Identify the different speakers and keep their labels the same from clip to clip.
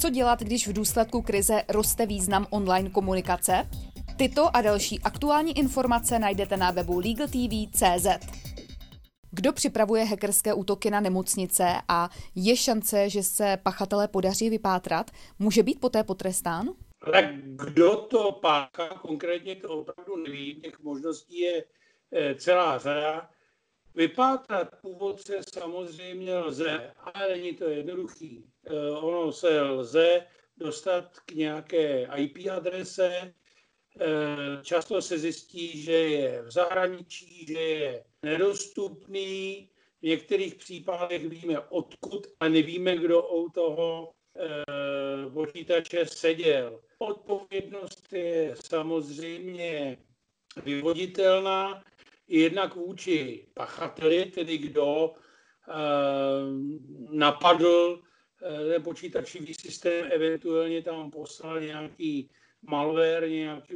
Speaker 1: Co dělat, když v důsledku krize roste význam online komunikace? Tyto a další aktuální informace najdete na webu LegalTV.cz. Kdo připravuje hackerské útoky na nemocnice a je šance, že se pachatele podaří vypátrat, může být poté potrestán?
Speaker 2: Ale kdo to páchá, konkrétně to opravdu nevím, těch možností je eh, celá řada. Vypátrat původce samozřejmě lze, ale není to jednoduchý. Eh, ono se lze dostat k nějaké IP adrese, eh, často se zjistí, že je v zahraničí, že je nedostupný. V některých případech víme odkud, a nevíme, kdo u toho eh, počítače seděl. Odpovědnost je samozřejmě vyvoditelná jednak vůči pachateli, tedy kdo napadl ten počítačový systém, eventuálně tam poslal nějaký malware, nějaký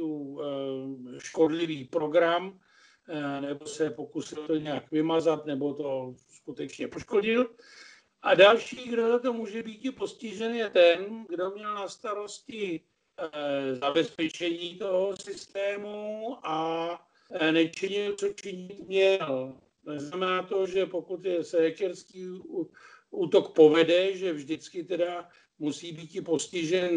Speaker 2: škodlivý program, Eh, nebo se pokusil to nějak vymazat, nebo to skutečně poškodil. A další, kdo za to může být postižen, je ten, kdo měl na starosti eh, zabezpečení toho systému a eh, nečinil, co činit měl. Znamená to, že pokud je se hackerský útok povede, že vždycky teda musí být postižen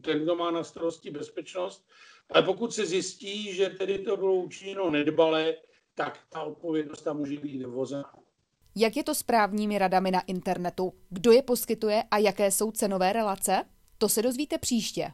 Speaker 2: ten, kdo má na starosti bezpečnost, ale pokud se zjistí, že tedy to bylo učiněno nedbale, tak ta odpovědnost tam může být vozena.
Speaker 1: Jak je to s právními radami na internetu? Kdo je poskytuje a jaké jsou cenové relace? To se dozvíte příště.